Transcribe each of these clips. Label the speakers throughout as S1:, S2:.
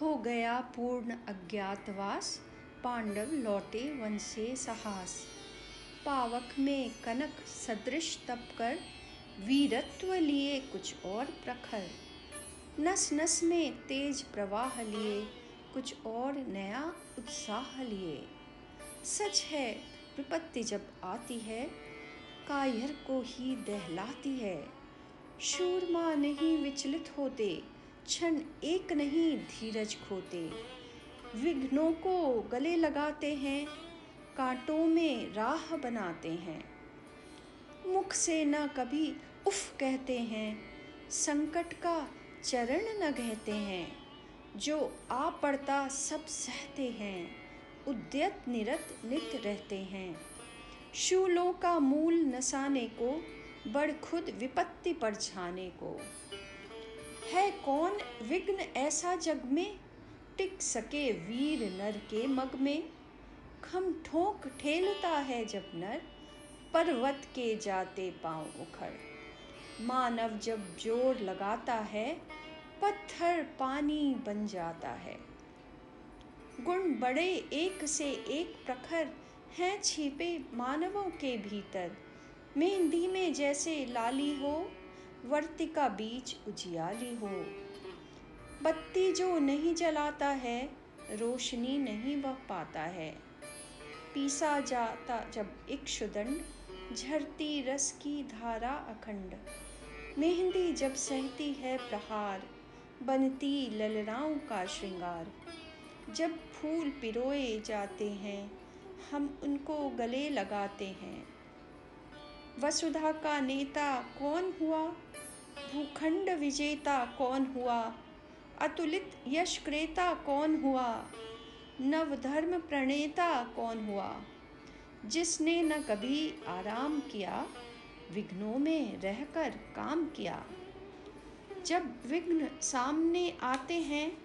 S1: हो गया पूर्ण अज्ञातवास। पांडव लौटे वन से साहस। पावक में कनक सदृश तप कर वीरत्व लिए कुछ और प्रखर। नस नस में तेज प्रवाह लिए, कुछ और नया उत्साह लिए। सच है, विपत्ति जब आती है, कायर को ही दहलाती है। शूरमा नहीं विचलित होते क्षण एक नहीं धीरज खोते। विघ्नों को गले लगाते हैं, कांटों में राह बनाते हैं। मुख से न कभी उफ कहते हैं, संकट का चरण न कहते हैं, जो आ पड़ता सब सहते हैं, उद्यत निरत नित रहते हैं। शूलों का मूल नसाने को, बड़ खुद विपत्ति पर छाने को। है कौन विघ्न ऐसा जग में? टिक सके वीर नर के मग में। खम ठोक ठेलता है जब नर, पर्वत के जाते पाँव उखड़। मानव जब ज़ोर लगाता है, पत्थर पानी बन जाता है। गुण बड़े एक से एक प्रखर हैं छिपे मानवों के भीतर। मेहंदी में जैसे लाली हो वर्तिका बीच उजियाली हो। बत्ती जो नहीं जलाता है, रोशनी नहीं बह पाता है। पीसा जाता जब इक्षुदंड झरती रस की धारा अखंड। मेहंदी जब सहती है प्रहार, बनती ललराओं का श्रृंगार। जब फूल पिरोए जाते हैं, हम उनको गले लगाते हैं। वसुधा का नेता कौन हुआ? भूखंड विजेता कौन हुआ? अतुलित यश क्रेता कौन हुआ? नवधर्म प्रणेता कौन हुआ? जिसने न कभी आराम किया, विघ्नों में रहकर काम किया। जब विघ्न सामने आते हैं,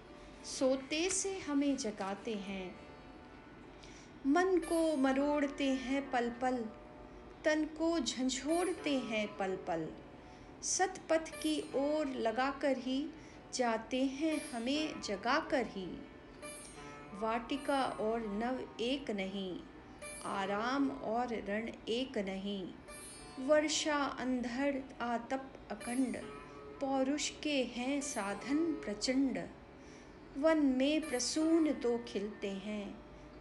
S1: सोते से हमें जगाते हैं। मन को मरोड़ते हैं पल पल, तन को झंझोड़ते हैं पल पल। सतपथ की ओर लगाकर ही जाते हैं, हमें जगाकर ही। वाटिका और नव एक नहीं, आराम और रण एक नहीं। वर्षा, अंधड़, आतप अखंड, पौरुष के हैं साधन प्रचंड। वन में प्रसून तो खिलते हैं,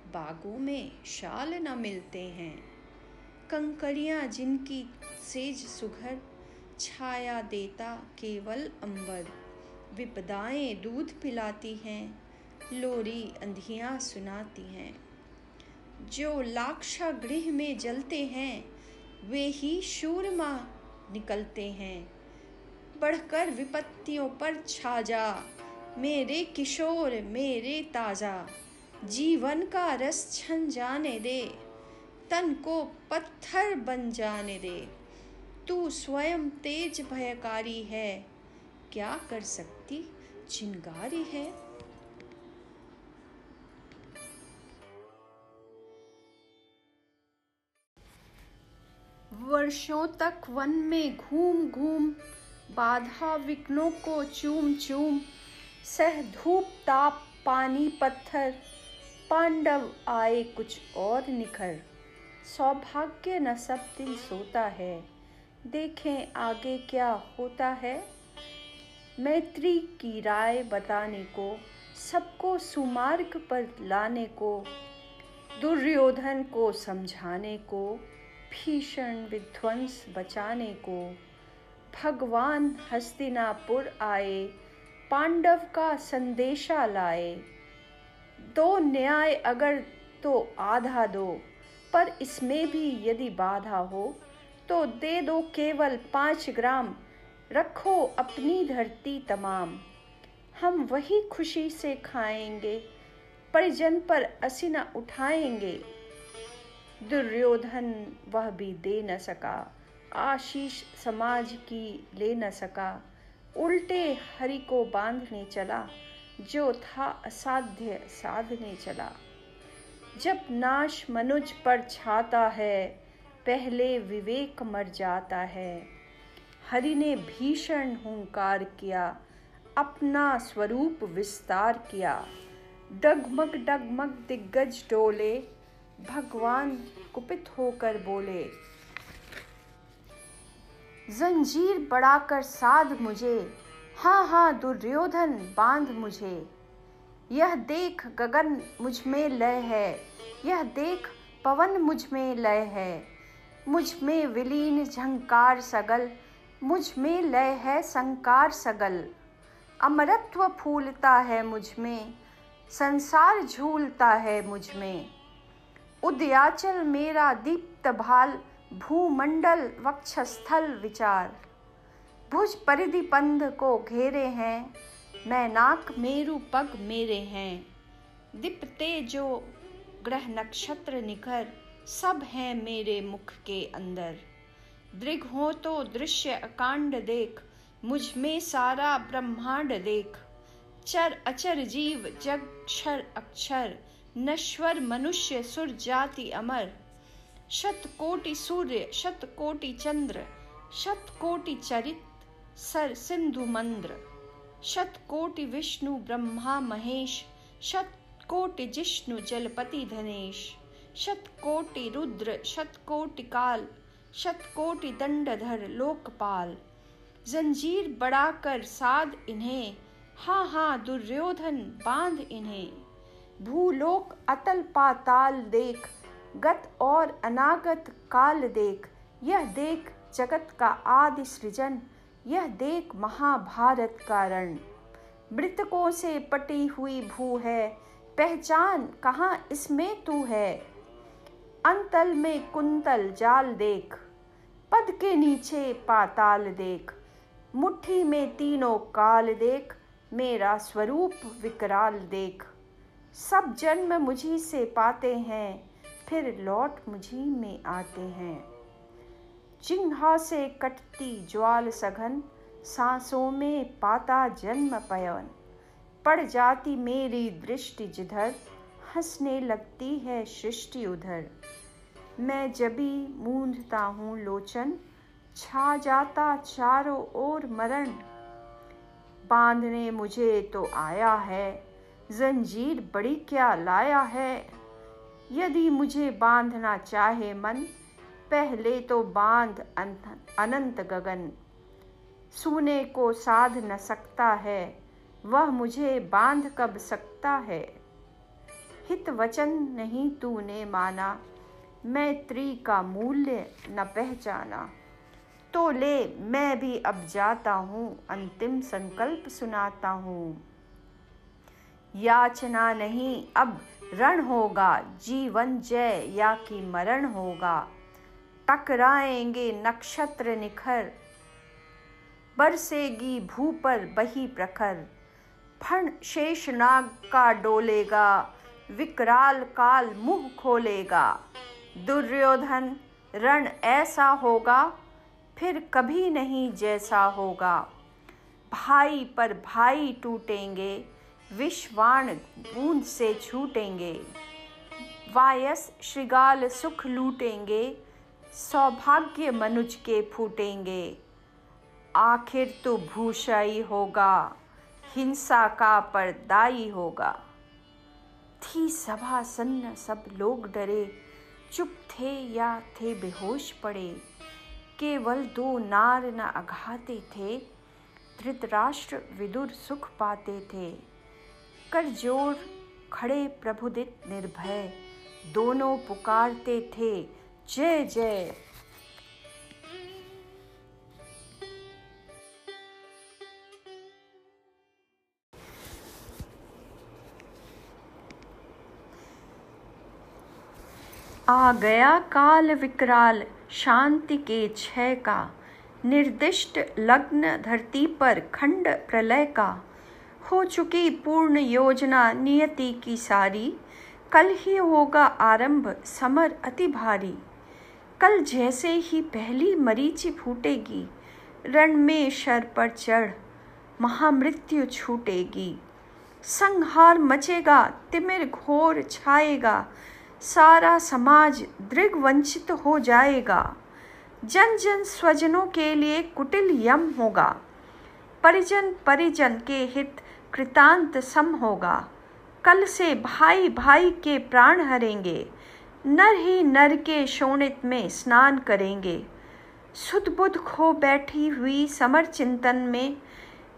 S1: बागों में शाल न मिलते हैं। कंकड़ियाँ जिनकी सेज सुघर छाया देता केवल अंबर। विपदाएँ दूध पिलाती हैं, लोरी अंधियाँ सुनाती हैं। जो लाक्षा गृह में जलते हैं, वे ही शूरमा निकलते हैं। बढ़कर विपत्तियों पर छा जा मेरे किशोर, मेरे ताज़ा। जीवन का रस छन जाने दे, तन को पत्थर बन जाने दे। तू स्वयं तेज भयकारी है। क्या कर सकती? चिंगारी है। वर्षों तक वन में घूम घूम, बाधा विघ्नों को चूम चूम, सह धूप ताप पानी पत्थर, पांडव आए कुछ और निखर। सौभाग्य न सब दिन सोता है। देखें आगे क्या होता है। मैत्री की राय बताने को, सबको सुमार्ग पर लाने को, दुर्योधन को समझाने को, भीषण विध्वंस बचाने को। भगवान हस्तिनापुर आए, पांडव का संदेशा लाए। दो न्याय अगर तो आधा दो, पर इसमें भी यदि बाधा हो तो दे दो केवल पाँच ग्राम। रखो अपनी धरती तमाम। हम वही खुशी से खाएँगे, परिजन पर असीना उठाएँगे। दुर्योधन वह भी दे न सका, आशीष समाज की ले न सका। उल्टे हरि को बांधने चला, जो था असाध्य साधने चला। जब नाश मनुज पर छाता है पहले विवेक मर जाता है। हरि ने भीषण हुंकार किया, अपना स्वरूप विस्तार किया। डगमग डगमग दिग्गज डोले, भगवान कुपित होकर बोले, जंजीर बढ़ाकर साध मुझे हाँ हाँ दुर्योधन बाँध मुझे। यह देख गगन मुझमें लय है, यह देख पवन मुझमें लय है। मुझमें विलीन झंकार सगल, मुझमें लय है संकार सगल। अमरत्व फूलता है मुझमें, संसार झूलता है मुझमें। उदयाचल मेरा दीप्त भाल, भूमंडल वक्षस्थल विचार। भुज परिधि पंध को घेरे हैं, मैं नाक मेरु पग मेरे हैं। दीपते जो ग्रह नक्षत्र निखर सब है मेरे मुख के अंदर। दृघ हो तो दृश्य अकांड देख, मुझमें सारा ब्रह्मांड देख। चर अचर जीव, जग क्षर अक्षर, नश्वर मनुष्य, सुर जाति अमर। शत कोटि सूर्य, शत कोटि चंद्र, शत कोटि चरित, सर सिंधु मंद्र। शत कोटि विष्णु ब्रह्मा महेश, शत कोटि जिष्णु जलपति धनेश। शत कोटि रुद्र शत कोटि काल शत कोटि दंडधर लोकपाल। जंजीर बढ़ाकर साध इन्हें हाँ हाँ दुर्योधन बाँध इन्हें। भूलोक अतल पाताल देख, गत और अनागत काल देख। यह देख जगत का आदि सृजन, यह देख महाभारत का रण। मृतकों से पटी हुई भू है, पहचान कहाँ इसमें तू है? अंतल में कुंतल जाल देख, पद के नीचे पाताल देख, मुट्ठी में तीनों काल देख, मेरा स्वरूप विकराल देख। सब जन्म मुझी से पाते हैं, फिर लौट मुझी में आते हैं। चिन्हा से कटती ज्वाल सघन, सांसों में पाता जन्म पयन। पड़ जाती मेरी दृष्टि जिधर, हंसने लगती है सृष्टि उधर। मैं जबी मूंदता हूँ लोचन, छा जाता चारों ओर मरण। बांधने मुझे तो आया है, जंजीर बड़ी क्या लाया है। यदि मुझे बांधना चाहे मन, पहले तो बाँध अनंत गगन। सुने को साध न सकता है, वह मुझे बाँध कब सकता है। हित वचन नहीं तूने माना मैत्री का मूल्य न पहचाना। तो ले, मैं भी अब जाता हूँ, अंतिम संकल्प सुनाता हूँ। याचना नहीं, अब रण होगा, जीवन जय या कि मरण होगा। टकराएँगे नक्षत्र निखर, बरसेगी भू पर बही प्रखर। फण शेष नाग का डोलेगा, विकराल काल मुँह खोलेगा। दुर्योधन, रण ऐसा होगा, फिर कभी नहीं जैसा होगा। भाई पर भाई टूटेंगे, विश्वाण बूंद से छूटेंगे। वायस श्रृगाल सुख लूटेंगे, सौभाग्य मनुज के फूटेंगे। आखिर तो भूषाई होगा, हिंसा का परदाई होगा। थी सभा सन्न सब लोग डरे। चुप थे या थे बेहोश पड़े। केवल दो नार न अघाते थे, धृतराष्ट्र विदुर सुख पाते थे। कर ज़ोर खड़े प्रभुदित निर्भय, दोनों पुकारते थे, जय जय। आ गया काल विकराल, शांति के क्षय का। निर्दिष्ट लग्न धरती पर खंड प्रलय का। हो चुकी पूर्ण योजना नियति की सारी। कल ही होगा आरंभ, समर अति भारी। कल जैसे ही पहली मरीचि फूटेगी, रण में शर पर चढ़ महामृत्यु छूटेगी। संहार मचेगा, तिमिर घोर छाएगा सारा समाज दृढ़ वंचित हो जाएगा। जन जन स्वजनों के लिए कुटिल यम होगा। परिजन परिजन के हित कृतांत सम होगा। कल से भाई भाई के प्राण हरेंगे। नर ही नर के शोणित में स्नान करेंगे। सुध खो बैठी हुई समर चिंतन में,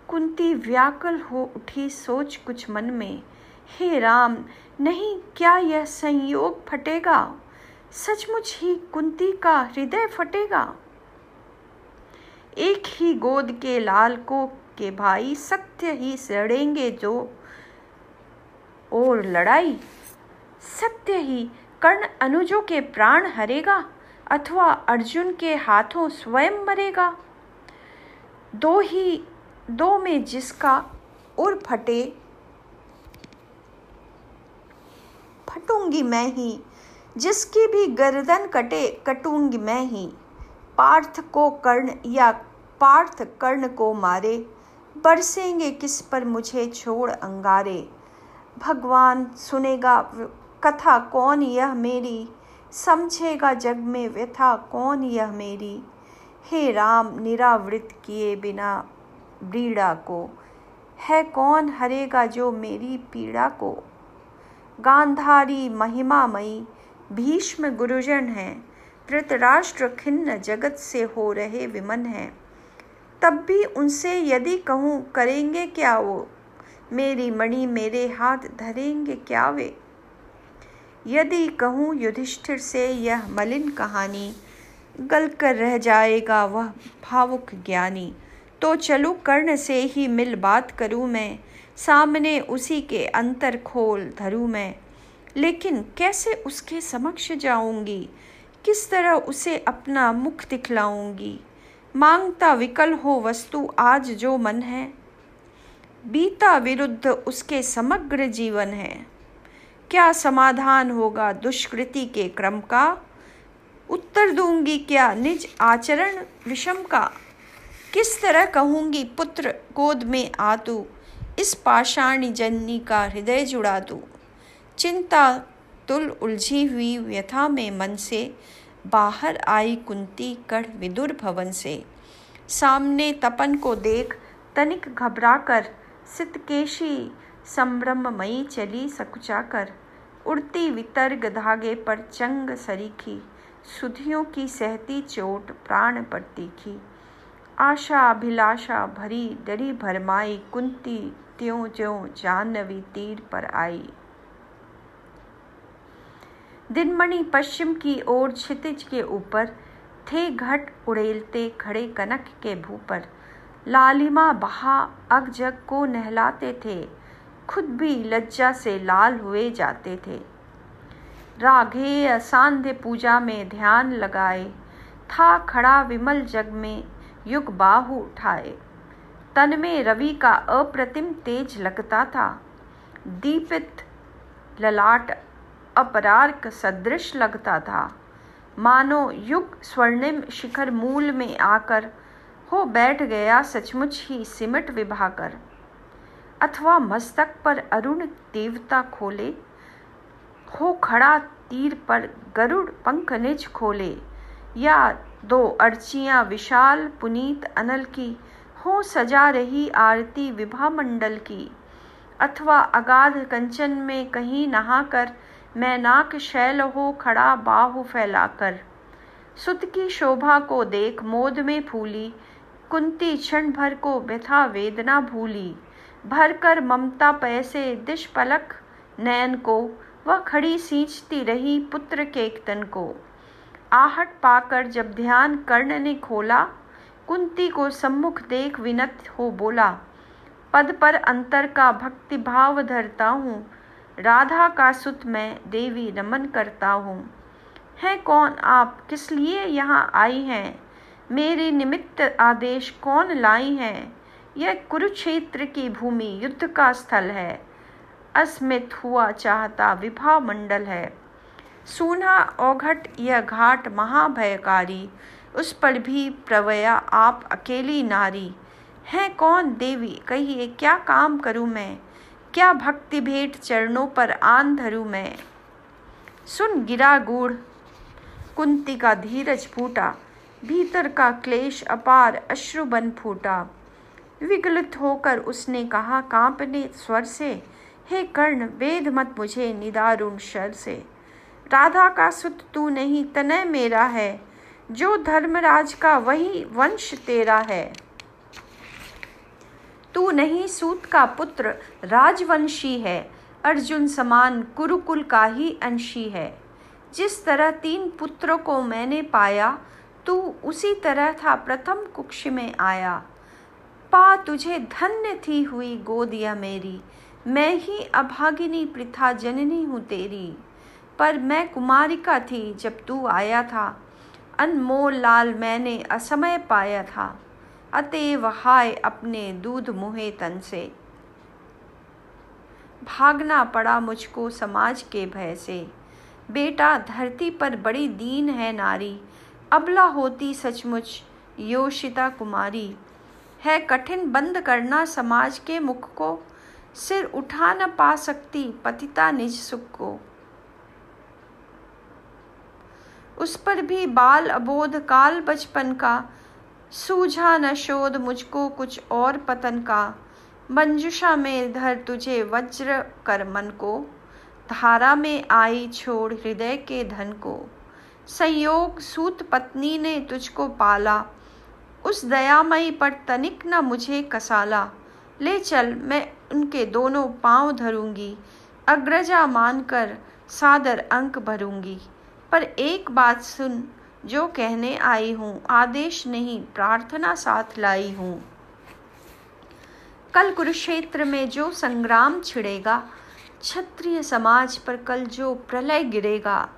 S1: कुंती व्याकुल हो उठी सोच कुछ मन में। हे राम नहीं, क्या यह संयोग फटेगा? सचमुच ही कुंती का हृदय फटेगा। एक ही गोद के लाल को के भाई सत्य ही सड़ेंगे जो और लड़ाई। सत्य ही कर्ण अनुजों के प्राण हरेगा, अथवा अर्जुन के हाथों स्वयं मरेगा। दो ही, दो में जिसका उर फटे फटूँगी मैं ही, जिसकी भी गर्दन कटे कटूँगी मैं ही। पार्थ को कर्ण या पार्थ कर्ण को मारे, बरसेंगे किस पर मुझे छोड़ अंगारे। भगवान सुनेगा कथा कौन यह मेरी? समझेगा जग में व्यथा कौन यह मेरी? हे राम निरावृत किए बिना ब्रीड़ा को, है कौन हरेगा जो मेरी पीड़ा को? गांधारी महिमामयी, भीष्म गुरुजन हैं, धृतराष्ट्र खिन्न जगत से हो रहे विमन हैं। तब भी उनसे यदि कहूँ, करेंगे क्या वो? मेरी मणि मेरे हाथ धरेंगे क्या वे? यदि कहूँ, युधिष्ठिर से यह मलिन कहानी, गल कर रह जाएगा वह भावुक ज्ञानी। तो चलो कर्ण से ही मिल बात करूँ मैं सामने उसी के अंतर खोल धरू मैं। लेकिन कैसे उसके समक्ष जाऊँगी? किस तरह उसे अपना मुख दिखलाऊँगी? माँगता विकल हो वस्तु आज जो मन है। बीता विरुद्ध उसके समग्र जीवन है। क्या समाधान होगा दुष्कृति के क्रम का? उत्तर दूँगी क्या निज आचरण विषम का? किस तरह कहूँगी पुत्र गोद में आ तू इस पाषाणी जननी का हृदय जुड़ा दू। चिंता तुल उलझी हुई व्यथा में मन से, बाहर आई कुंती कढ़ विदुर भवन से। सामने तपन को देख तनिक घबरा कर सितकेशी संभ्रममयी चली सकुचा कर उड़ती वितर्ग धागे पर चंग सरीखी, सुधियों की सहती चोट प्राण पर तीखी। आशा अभिलाषा भरी डरी भरमाई कुंती त्यों ज्यों जानवी तीर पर आई। दिनमणि पश्चिम की ओर क्षितिज के ऊपर, थे घट उड़ेलते खड़े कनक के भू पर लालिमा बहा अग जग को नहलाते थे, खुद भी लज्जा से लाल हुए जाते थे। राघेय सांध्य पूजा में ध्यान लगाए, था खड़ा विमल जग में युग बाहु उठाए। तन में रवि का अप्रतिम तेज लगता था। दीपित ललाट अपरार्क सदृश लगता था। मानो युग स्वर्णिम शिखर मूल में आकर हो बैठ गया सचमुच ही सिमट विभाकर। अथवा मस्तक पर अरुण देवता खोले, हो खड़ा तीर पर गरुड़ पंख निज खोले, या दो अर्चियाँ विशाल, पुनीत, अनल की, हो सजा रही आरती विभा मंडल की। अथवा अगाध कंचन में कहीं नहाकर, मैं नाक शैल हो खड़ा बाहु फैलाकर। सुत की शोभा को देख मोद में फूली, कुंती क्षण भर को व्यथा वेदना भूली। भर कर ममता पैसे दिश पलक, नयन को, वह खड़ी सींचती रही पुत्र के तन को। आहट पाकर जब ध्यान कर्ण ने खोला, कुंती को सम्मुख देख विनत हो बोला, पद पर अंतर का भक्ति भाव धरता हूँ, राधा का सुत मैं देवी नमन करता हूँ। है कौन आप? किस लिए यहाँ आई हैं? मेरे निमित्त आदेश कौन लाई हैं? यह कुरुक्षेत्र की भूमि युद्ध का स्थल है। अस्मित हुआ चाहता विभा मंडल है। सूना औघट यह घाट महाभयकारी। उस पर भी प्रवया आप अकेली नारी। हैं कौन देवी? कहिए, क्या काम करूँ मैं? क्या भक्ति भेंट चरणों पर आन धरू मैं? सुन गिरा गुड़ कुंती का धीरज फूटा, भीतर का क्लेश अपार अश्रु बन फूटा। विगलित होकर उसने कहा, कांपने स्वर से, हे कर्ण, वेद मत मुझे निदारुण शर से। राधा का सुत तू नहीं, तनय मेरा है। जो धर्मराज का वही वंश तेरा है। तू नहीं, सूत का पुत्र राजवंशी है। अर्जुन समान कुरुकुल का ही अंशी है। जिस तरह तीन पुत्रों को मैंने पाया, तू उसी तरह था प्रथम कुक्ष में आया। पा तुझे धन्य थी हुई गोदिया मेरी। मैं ही अभागिनी प्रथा जननी हूँ तेरी। पर मैं कुमारिका थी जब तू आया था। अनमोल लाल मैंने असमय पाया था। अतएव हाय अपने दूध मुहे तन से। भागना पड़ा मुझको समाज के भय से। बेटा, धरती पर बड़ी दीन है नारी। अबला होती सचमुच योशिता कुमारी। है कठिन बंद करना समाज के मुख को। सिर उठा न पा सकती पतिता निज सुख को। उस पर भी बाल अबोध काल बचपन का। सूझा न शोध मुझको कुछ और पतन का। मंजुषा में धर तुझे वज्र कर मन को। धारा में आई छोड़ हृदय के धन को। संयोग सूत पत्नी ने तुझको पाला। उस दयामयी पर तनिक न मुझे कसाला। ले चल, मैं उनके दोनों पाँव धरूँगी। अग्रजा मानकर सादर अंक भरूँगी। पर एक बात सुन, जो कहने आई हूँ, आदेश नहीं, प्रार्थना साथ लाई हूँ। कल कुरुक्षेत्र में जो संग्राम छिड़ेगा, क्षत्रिय समाज पर कल जो प्रलय गिरेगा,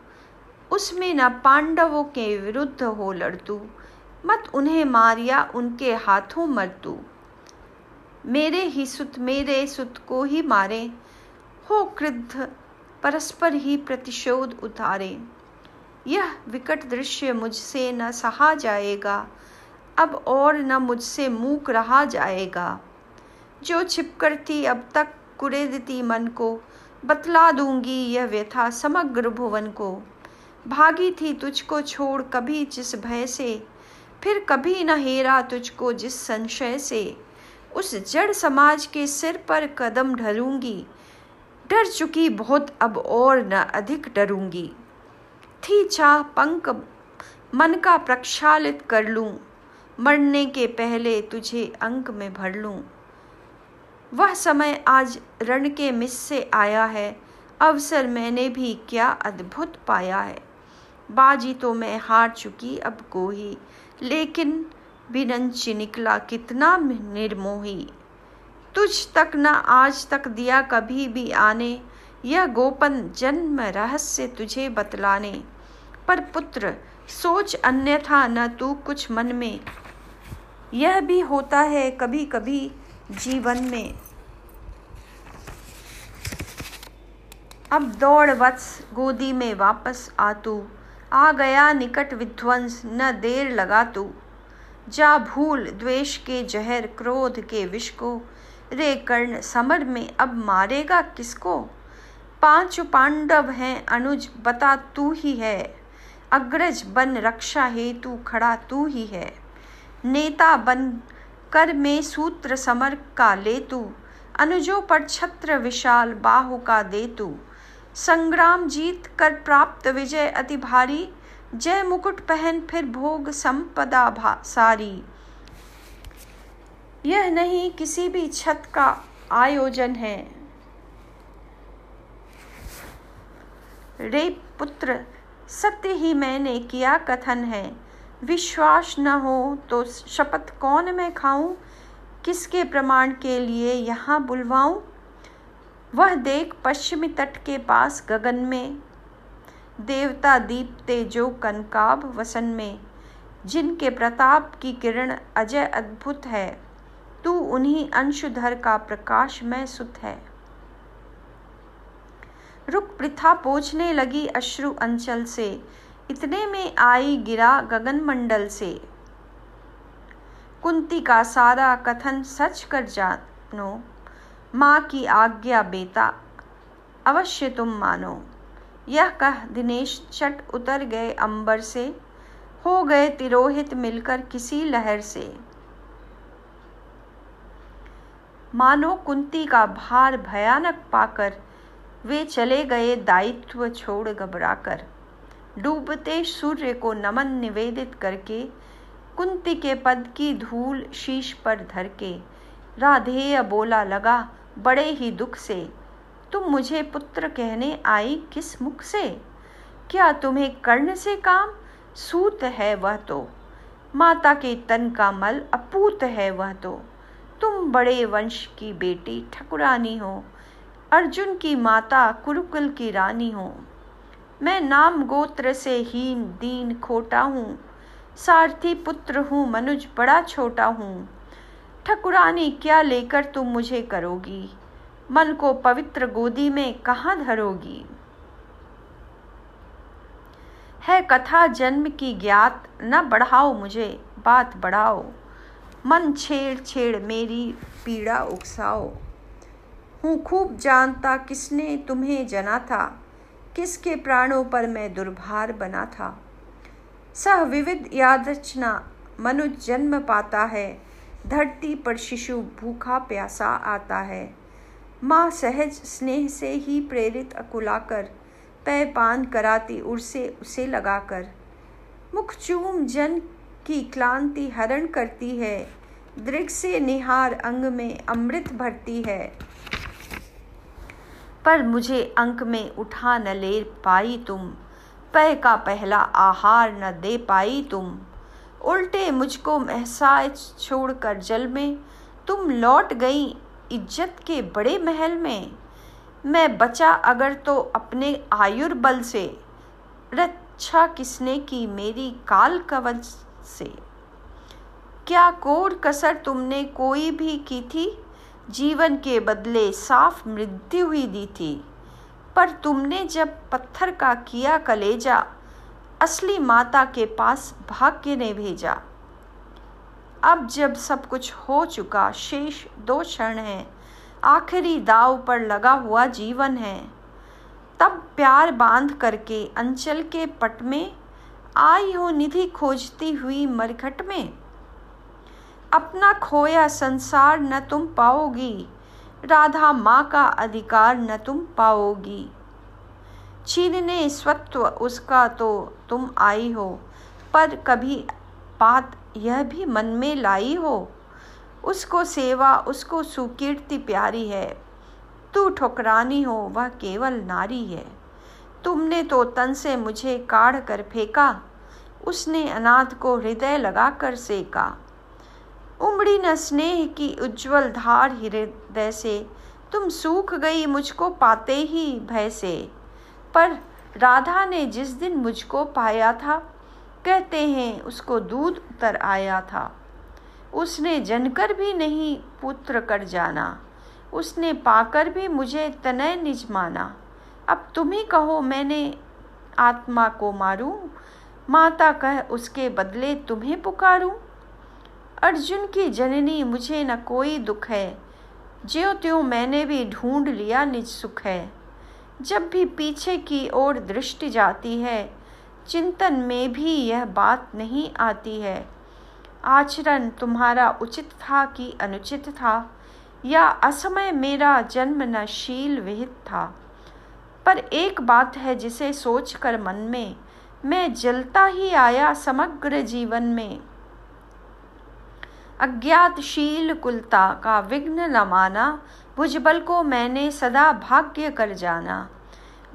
S1: उसमें न पांडवों के विरुद्ध हो लड़तू, मत उन्हें मारिया उनके हाथों मरतू। मेरे ही सुत, मेरे सुत को ही मारे, हो क्रुद्ध, परस्पर ही प्रतिशोध उतारे। यह विकट दृश्य मुझसे न सहा जाएगा, अब और न मुझसे मूक रहा जाएगा। जो छिपकर थी अब तक कुरेदती मन को, बतला दूँगी यह व्यथा समग्र भुवन को। भागी थी तुझको छोड़ कभी जिस भय से, फिर कभी न हेरा तुझको जिस संशय से। उस जड़ समाज के सिर पर कदम ढलूँगी, डर चुकी बहुत अब और न अधिक डरूँगी। थी चाह पंख मन का प्रक्षालित कर लूँ। मरने के पहले तुझे अंक में भर लूँ। वह समय आज रण के मिस से आया है। अवसर मैंने भी क्या अद्भुत पाया है। बाजी तो मैं हार चुकी अब को ही लेकिन बिनंची निकला कितना निर्मोही। तुझ तक न आज तक दिया कभी भी आने, यह गोपन जन्म रहस्य तुझे बतलाने। पर पुत्र, सोच अन्यथा न तू कुछ मन में। यह भी होता है कभी कभी जीवन में। अब दौड़ वत्स गोदी में वापस आ तू। आ गया निकट विध्वंस, न देर लगा तू। जा भूल द्वेष के जहर, क्रोध के विष को। रे कर्ण, समर में अब मारेगा किसको? पाँच पांडव हैं अनुज, बता तू ही है। अग्रज बन रक्षा हेतु खड़ा तू ही है। नेता बन कर में सूत्र समर का ले तू अनुजों पर छत्र विशाल बाहु का दे तू संग्राम जीत कर प्राप्त विजय अति भारी, जय मुकुट पहन फिर भोग संपदा सारी। यह नहीं किसी भी छत का आयोजन है। रे पुत्र सत्य ही मैंने किया कथन है। विश्वास न हो तो शपथ कौन मैं खाऊं? किसके प्रमाण के लिए यहाँ बुलवाऊं? वह देख पश्चिमी तट के पास गगन में, देवता दीप तेजो कनकाब वसन में। जिनके प्रताप की किरण अजय अद्भुत है, तू उन्हीं अंशुधर का प्रकाश मैं सुत है। रुक प्रथा पोछने लगी अश्रु अंचल से। इतने में आई गिरा गगन मंडल से। कुंती का सारा कथन सच कर जानो। माँ की आज्ञा बेटा, अवश्य तुम मानो। यह कह दिनेश चट उतर गए अंबर से। हो गए तिरोहित मिलकर किसी लहर से। मानो कुंती का भार भयानक पाकर वे चले गए दायित्व छोड़ घबराकर। डूबते सूर्य को नमन निवेदित करके, कुंती के पद की धूल शीश पर धर के राधेय बोला लगा, बड़े ही दुख से, तुम मुझे पुत्र कहने आई किस मुख से? क्या तुम्हें कर्ण से काम? सूत है वह तो। माता के तन का मल अपूत है वह तो। तुम बड़े वंश की बेटी ठकुरानी हो। अर्जुन की माता कुरुकुल की रानी हो। मैं नाम गोत्र से हीन, दीन, खोटा हूँ। सारथी पुत्र हूँ, मनुज बड़ा छोटा हूँ। ठकुरानी, क्या लेकर तुम मुझे करोगी? मन को पवित्र गोदी में कहाँ धरोगी? है कथा जन्म की ज्ञात, न बढ़ाओ मुझे, बात बढ़ाओ। मन छेड़ छेड़ मेरी, पीड़ा उकसाओ। हूँ खूब जानता किसने तुम्हें जना था, किसके प्राणों पर मैं दुर्भार बना था। सह विविध यादचना मनुज जन्म पाता है, धरती पर शिशु भूखा प्यासा आता है। माँ सहज स्नेह से ही प्रेरित अकुलाकर, पै पान कराती उर्से उसे लगाकर। मुख चूम जन की क्लांति हरण करती है दृग से निहार अंग में अमृत भरती है। पर मुझे अंक में उठा न ले पाई तुम। पै का पहला आहार न दे पाई तुम। उल्टे मुझको महसाए छोड़कर जल में तुम लौट गई इज़्ज़त के बड़े महल में। मैं बचा अगर तो अपने आयुर्बल से। रक्षा किसने की मेरी काल कवच से। क्या कोर कसर तुमने कोई भी की थी? जीवन के बदले साफ़ मृत्यु हुई दी थी। पर तुमने जब पत्थर का किया कलेजा, असली माता के पास भाग्य ने भेजा। अब जब सब कुछ हो चुका, शेष दो क्षण हैं। आखिरी दाव पर लगा हुआ जीवन है। तब प्यार बाँध करके, अंचल के पट में, आई हो निधि खोजती हुई मरघट में। अपना खोया संसार न तुम पाओगी। राधा माँ का अधिकार न तुम पाओगी। छीनने स्वत्व उसका तो तुम आई हो, पर कभी बात यह भी मन में लाई हो, उसको सेवा, उसको सुकीर्ति प्यारी है। तू ठुकरानी हो, वह केवल नारी है। तुमने तो तन से मुझे काढ़ कर फेंका, उसने अनाथ को हृदय लगाकर सेका। उमड़ी न स्नेह की उज्जवल धार हृदय से तुम सूख गई मुझको पाते ही भय से। पर राधा ने जिस दिन मुझको पाया था, कहते हैं उसको दूध उतर आया था। उसने जनकर भी नहीं पुत्र कर जाना। उसने पाकर भी मुझे तनय निज माना। अब तुम ही कहो, मैंने आत्मा को मारूं? माता कह, उसके बदले तुम्हें पुकारूं? अर्जुन की जननी, मुझे न कोई दुख है। ज्यो त्यों मैंने भी ढूंढ लिया निज सुख है। जब भी पीछे की ओर दृष्टि जाती है, चिंतन में भी यह बात नहीं आती है। आचरण तुम्हारा उचित था कि अनुचित था, या असमय मेरा जन्म नशील विहित था। पर एक बात है जिसे सोचकर मन में, मैं जलता ही आया समग्र जीवन में। अज्ञातशील कुलता का विघ्न न माना भुजबल को मैंने सदा भाग्य कर जाना।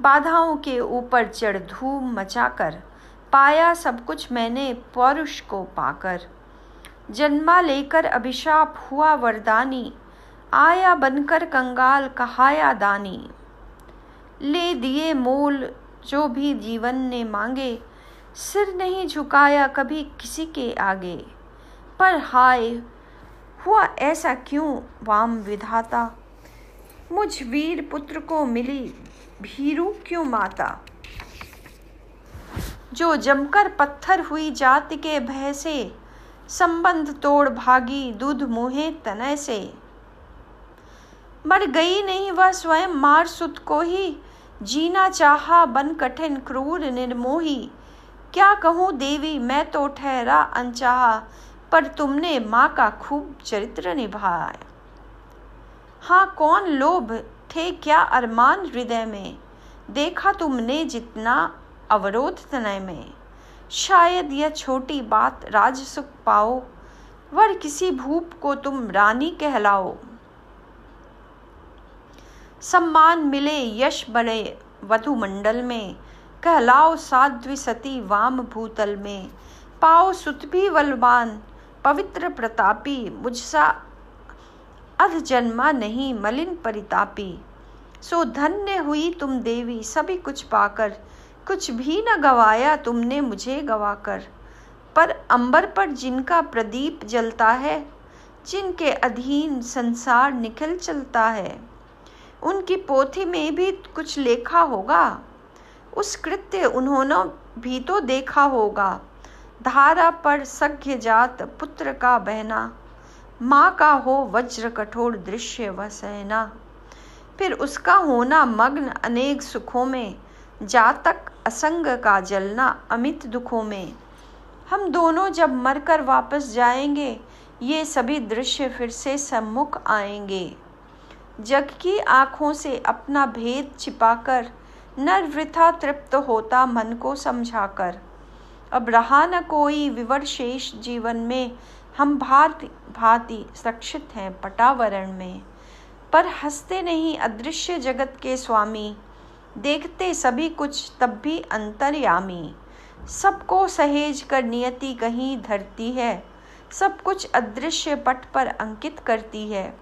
S1: बाधाओं के ऊपर चढ़ धूम मचाकर, पाया सब कुछ मैंने पौरुष को पाकर। जन्मा लेकर अभिशाप हुआ वरदानी, आया बनकर कंगाल कहाया दानी। ले दिए मोल जो भी जीवन ने मांगे, सिर नहीं झुकाया कभी किसी के आगे। पर हाय, हुआ ऐसा क्यों, वाम विधाता? मुझ वीर पुत्र को मिली भीरू क्यों माता? जो जमकर पत्थर हुई जाति के भय से, संबंध तोड़ भागी दूध मुहे तनय से। मर गई नहीं वह स्वयं मार सुत को ही, जीना चाहा बन कठिन क्रूर निर्मोही। क्या कहूँ देवी, मैं तो ठहरा अनचाहा पर तुमने माँ का खूब चरित्र निभाया। हाँ कौन लोभ थे क्या अरमान हृदय में? देखा तुमने जितना अवरोध तनय में। शायद यह छोटी बात राजसुख पाओ वर किसी भूप को तुम रानी कहलाओ। सम्मान मिले यश बड़े वधु मंडल में, कहलाओ साध्वी सती वाम भूतल में। पाओ सुत भी बलवान पवित्र प्रतापी, मुझसा अध जन्मा नहीं, मलिन परितापी। सो धन्य हुई तुम देवी, सभी कुछ पाकर। कुछ भी न गवाया तुमने मुझे गवाकर। पर अंबर पर जिनका प्रदीप जलता है, जिनके अधीन संसार निखिल चलता है, उनकी पोथी में भी कुछ लेखा होगा? उस कृत्य उन्होंने भी तो देखा होगा। धारा पर सख्य जात पुत्र का बहना, माँ का हो वज्र कठोर दृश्य व सहना। फिर उसका होना मग्न अनेक सुखों में, जातक असंग का जलना अमित दुखों में। हम दोनों जब मरकर वापस जाएँगे, ये सभी दृश्य फिर से सम्मुख आएँगे। जग की आँखों से अपना भेद छिपाकर, नर वृथा तृप्त होता मन को समझाकर। अब रहा न कोई विवर शेष जीवन में, हम भांति भांति सुरक्षित हैं पटावरण में। पर हँसते नहीं अदृश्य जगत के स्वामी, देखते सभी कुछ तब भी अंतर्यामी। सबको सहेज कर नियति कहीं धरती है, सब कुछ अदृश्य पट पर अंकित करती है।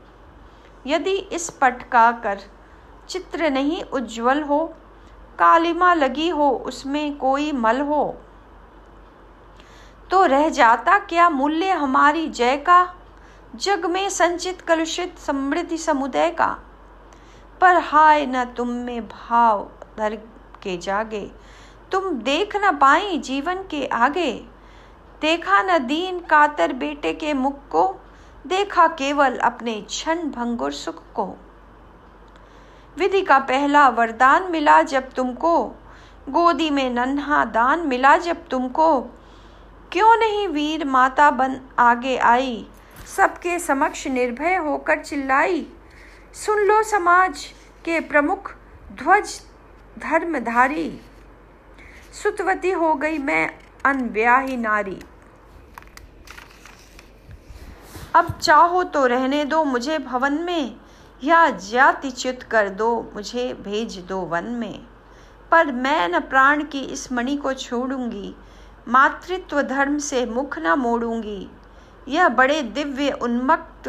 S1: यदि इस पट का कर चित्र नहीं उज्जवल हो, कालिमा लगी हो उसमें कोई मल हो तो रह जाता क्या मूल्य हमारी जय का? जग में संचित कलुषित समृद्धि समुदय का? पर हाय न तुम में भाव धर के जागे। तुम देख न पाई जीवन के आगे। देखा न दीन कातर बेटे के मुख को। देखा केवल अपने क्षण भंगुर सुख को। विधि का पहला वरदान मिला जब तुमको। गोदी में नन्हा दान मिला जब तुमको। क्यों नहीं वीर माता बन आगे आई? सबके समक्ष निर्भय होकर चिल्लाई। सुन लो समाज के प्रमुख ध्वज धर्मधारी। सुतवती हो गई मैं अनब्याही नारी। अब चाहो तो रहने दो मुझे भवन में, या जाति च्युत कर दो मुझे भेज दो वन में। पर मैं न प्राण की इस मणि को छोड़ूँगी मातृत्व धर्म से मुख न मोड़ूँगी। यह बड़े दिव्य उन्मक्त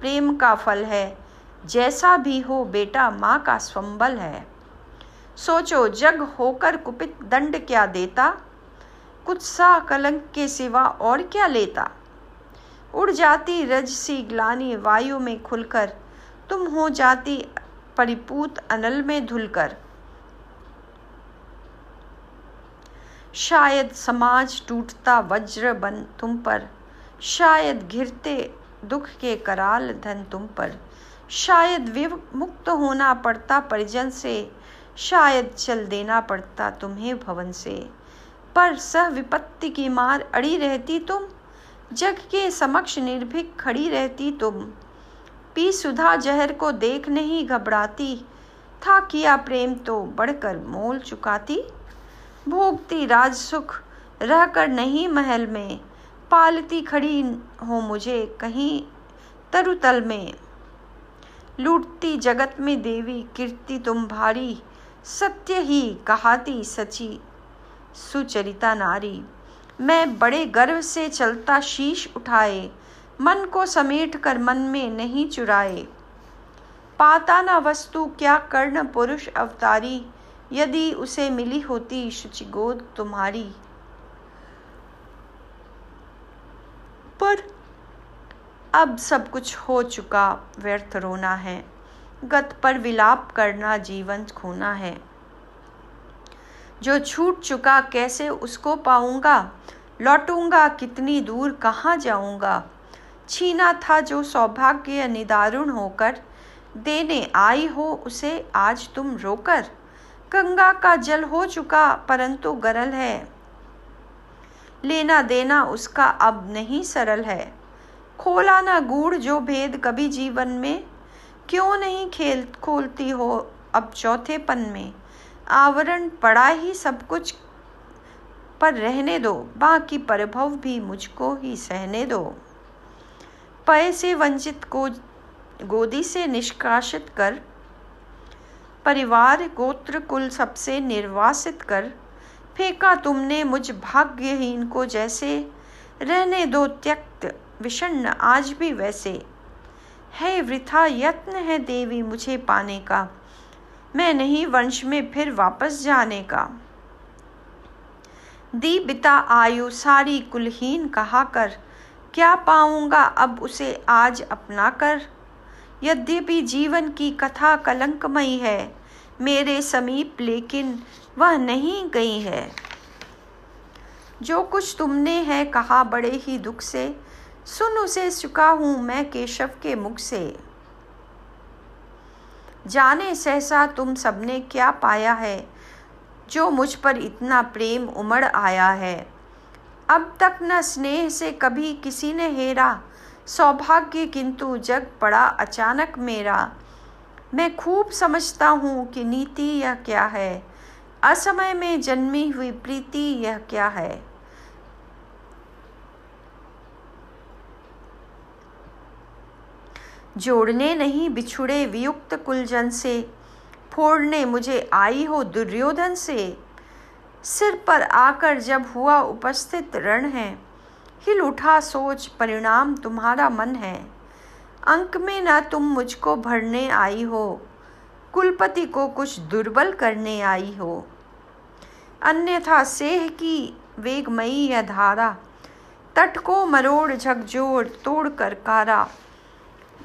S1: प्रेम का फल है। जैसा भी हो बेटा माँ का स्वंबल है। सोचो, जग होकर कुपित दंड क्या देता? कुछ सा कलंक के सिवा और क्या लेता? उड़ जाती रजसी ग्लानी वायु में खुलकर। तुम हो जाती परिपूत अनल में धुलकर। शायद समाज टूटता वज्र बन तुम पर, शायद घिरते दुख के कराल धन तुम पर, शायद विमुक्त होना पड़ता परिजन से, शायद चल देना पड़ता तुम्हें भवन से। पर सह विपत्ति की मार अड़ी रहती तुम, जग के समक्ष निर्भीक खड़ी रहती तुम। पी सुधा जहर को देख नहीं घबराती, था किया प्रेम तो बढ़कर मोल चुकाती। भोगती राज सुख, रहकर नहीं महल में। पालती खड़ी हो मुझे, कहीं तरुतल में। लूटती जगत में देवी, कीर्ति तुम भारी, सत्य ही कहाती सची, सुचरिता नारी। मैं बड़े गर्व से चलता शीश उठाए, मन को समेट कर मन में नहीं चुराए। पाता न वस्तु, क्या कर्ण पुरुष अवतारी यदि उसे मिली होती शुचिगोद तुम्हारी। पर अब सब कुछ हो चुका, व्यर्थ रोना है। गत पर विलाप करना जीवन खोना है। जो छूट चुका, कैसे उसको पाऊँगा? लौटूँगा कितनी दूर, कहाँ जाऊँगा? छीना था जो सौभाग्य निदारुण होकर, देने आई हो उसे, आज तुम रोकर? गंगा का जल हो चुका, परंतु गरल है। लेना देना उसका अब नहीं सरल है। खोला ना गूढ़ जो भेद कभी जीवन में। क्यों नहीं खेल, खोलती हो अब चौथेपन में। आवरण पड़ा ही सब कुछ पर रहने दो, बाकी परिभव भी मुझको ही सहने दो। पय से वंचित को गोदी से निष्कासित कर परिवार गोत्र कुल सबसे निर्वासित कर, फेंका तुमने मुझ भाग्यहीन को जैसे। रहने दो त्यक्त विषण आज भी वैसे। है वृथा यत्न है देवी मुझे पाने का, मैं नहीं वंश में फिर वापस जाने का। दी बिता आयु सारी कुलहीन कहा कर, क्या पाऊँगा अब उसे आज अपना कर? यद्यपि जीवन की कथा कलंकमयी है, मेरे समीप लेकिन वह नहीं गई है। जो कुछ तुमने है कहा बड़े ही दुख से, सुन उसे चुका हूँ मैं केशव के मुख से। जाने सहसा तुम सबने क्या पाया है, जो मुझ पर इतना प्रेम उमड़ आया है। अब तक न स्नेह से कभी किसी ने हेरा सौभाग्य, किंतु जग पड़ा अचानक मेरा। मैं खूब समझता हूँ कि नीति यह क्या है। असमय में जन्मी हुई प्रीति यह क्या है। जोड़ने नहीं, बिछुड़े वियुक्त कुलजन से। फोड़ने मुझे आई हो दुर्योधन से। सिर पर आकर जब हुआ उपस्थित रण है। हिल उठा, सोच, परिणाम तुम्हारा मन है। अंक में न तुम मुझको भरने आई हो, कुलपति को कुछ दुर्बल करने आई हो। अन्यथा सेह की वेगमयी यह धारा, तट को मरोड़, झकझोर तोड़ कर। कारा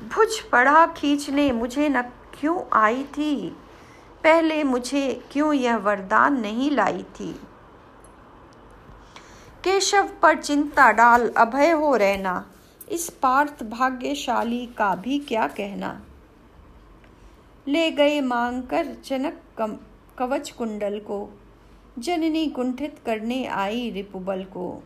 S1: भुज पड़ा खींचने मुझे न क्यों आई थी? पहले मुझे क्यों यह वरदान नहीं लाई थी? केशव पर चिंता डाल, अभय हो रहना। इस पार्थ भाग्यशाली का भी क्या कहना? ले गए मांग कर जनक कवच कुंडल को। जननी कुंठित करने आई रिपुबल को।